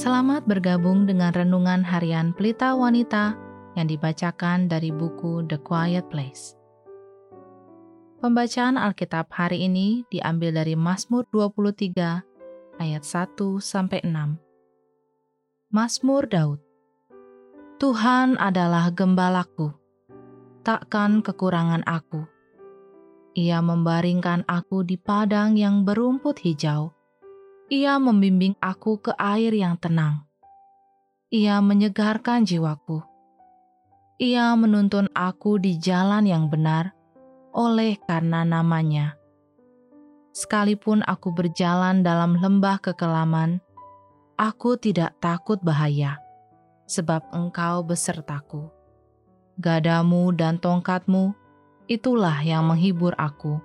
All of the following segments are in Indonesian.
Selamat bergabung dengan renungan harian Pelita Wanita yang dibacakan dari buku The Quiet Place. Pembacaan Alkitab hari ini diambil dari Mazmur 23 ayat 1 sampai 6. Mazmur Daud. Tuhan adalah gembalaku, takkan kekurangan aku. Ia membaringkan aku di padang yang berumput hijau ia membimbing aku ke air yang tenang. Ia menyegarkan jiwaku. Ia menuntun aku di jalan yang benar oleh karena namanya. Sekalipun aku berjalan dalam lembah kekelaman, aku tidak takut bahaya, sebab engkau besertaku. Gadamu dan tongkatmu, itulah yang menghibur aku.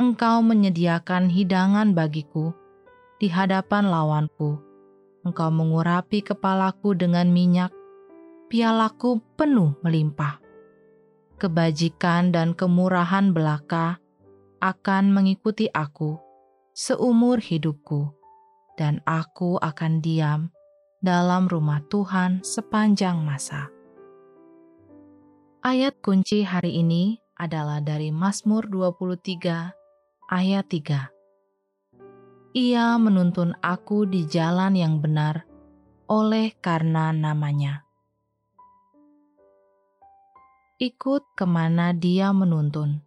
Engkau menyediakan hidangan bagiku di hadapan lawanku. Engkau mengurapi kepalaku dengan minyak, pialaku penuh melimpah. Kebajikan dan kemurahan belaka akan mengikuti aku seumur hidupku, dan aku akan diam dalam rumah Tuhan sepanjang masa. Ayat kunci hari ini adalah dari Mazmur 23 ayat 3. Ia menuntun aku di jalan yang benar oleh karena namanya. Ikut ke mana dia menuntun.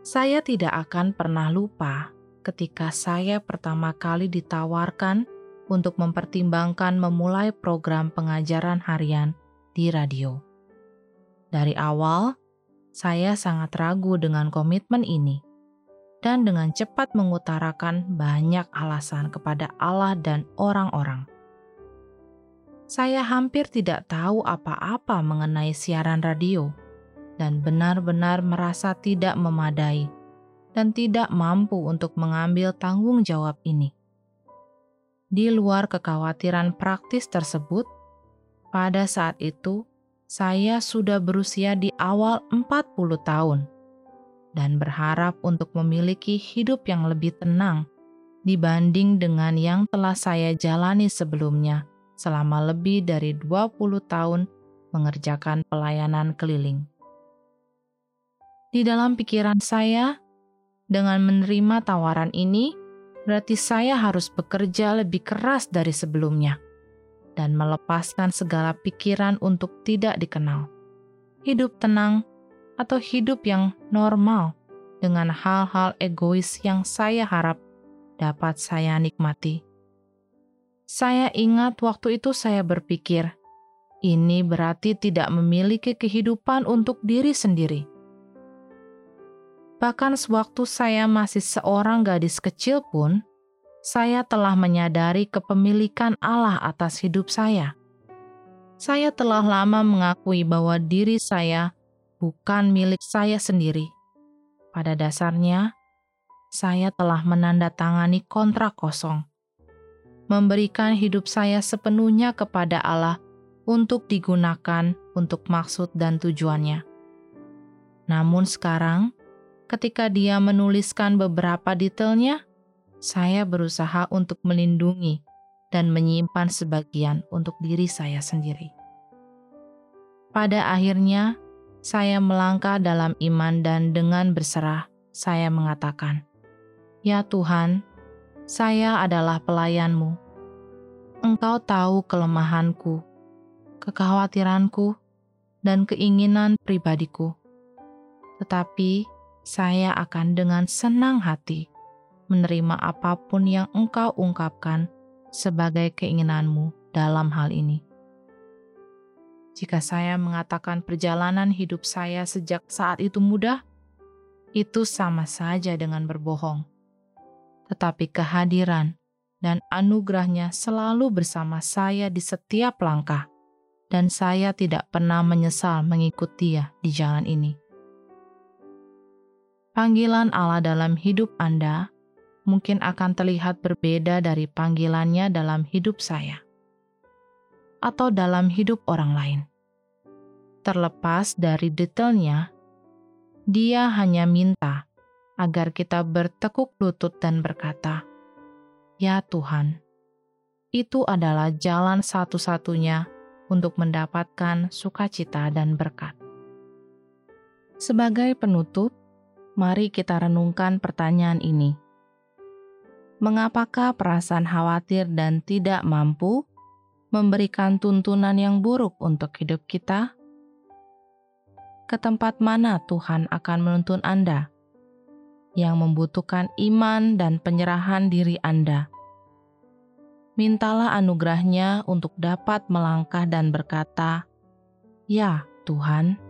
Saya tidak akan pernah lupa ketika saya pertama kali ditawarkan untuk mempertimbangkan memulai program pengajaran harian di radio. Dari awal, saya sangat ragu dengan komitmen ini dan dengan cepat mengutarakan banyak alasan kepada Allah dan orang-orang. Saya hampir tidak tahu apa-apa mengenai siaran radio dan benar-benar merasa tidak memadai dan tidak mampu untuk mengambil tanggung jawab ini. Di luar kekhawatiran praktis tersebut, pada saat itu saya sudah berusia di awal 40 tahun dan berharap untuk memiliki hidup yang lebih tenang dibanding dengan yang telah saya jalani sebelumnya selama lebih dari 20 tahun mengerjakan pelayanan keliling. Di dalam pikiran saya, dengan menerima tawaran ini, berarti saya harus bekerja lebih keras dari sebelumnya dan melepaskan segala pikiran untuk tidak dikenal. Hidup tenang atau hidup yang normal dengan hal-hal egois yang saya harap dapat saya nikmati. Saya ingat waktu itu saya berpikir, ini berarti tidak memiliki kehidupan untuk diri sendiri. Bahkan sewaktu saya masih seorang gadis kecil pun, saya telah menyadari kepemilikan Allah atas hidup saya. Saya telah lama mengakui bahwa diri saya bukan milik saya sendiri. Pada dasarnya, saya telah menandatangani kontrak kosong, memberikan hidup saya sepenuhnya kepada Allah untuk digunakan untuk maksud dan tujuannya. Namun sekarang, ketika dia menuliskan beberapa detailnya, saya berusaha untuk melindungi dan menyimpan sebagian untuk diri saya sendiri. Pada akhirnya, saya melangkah dalam iman dan dengan berserah, saya mengatakan, Ya Tuhan, saya adalah pelayanmu. Engkau tahu kelemahanku, kekhawatiranku, dan keinginan pribadiku. Tetapi saya akan dengan senang hati menerima apa pun yang engkau ungkapkan sebagai keinginanmu dalam hal ini. Jika saya mengatakan perjalanan hidup saya sejak saat itu mudah, itu sama saja dengan berbohong. Tetapi kehadiran dan anugerahnya selalu bersama saya di setiap langkah, dan saya tidak pernah menyesal mengikut dia di jalan ini. Panggilan Allah dalam hidup Anda mungkin akan terlihat berbeda dari panggilannya dalam hidup saya atau dalam hidup orang lain. Terlepas dari detailnya, dia hanya minta agar kita bertekuk lutut dan berkata, Ya Tuhan, itu adalah jalan satu-satunya untuk mendapatkan sukacita dan berkat. Sebagai penutup, mari kita renungkan pertanyaan ini. Mengapakah perasaan khawatir dan tidak mampu memberikan tuntunan yang buruk untuk hidup kita? Ke tempat mana Tuhan akan menuntun Anda yang membutuhkan iman dan penyerahan diri Anda? mintalah anugerahnya untuk dapat melangkah dan berkata, "Ya Tuhan."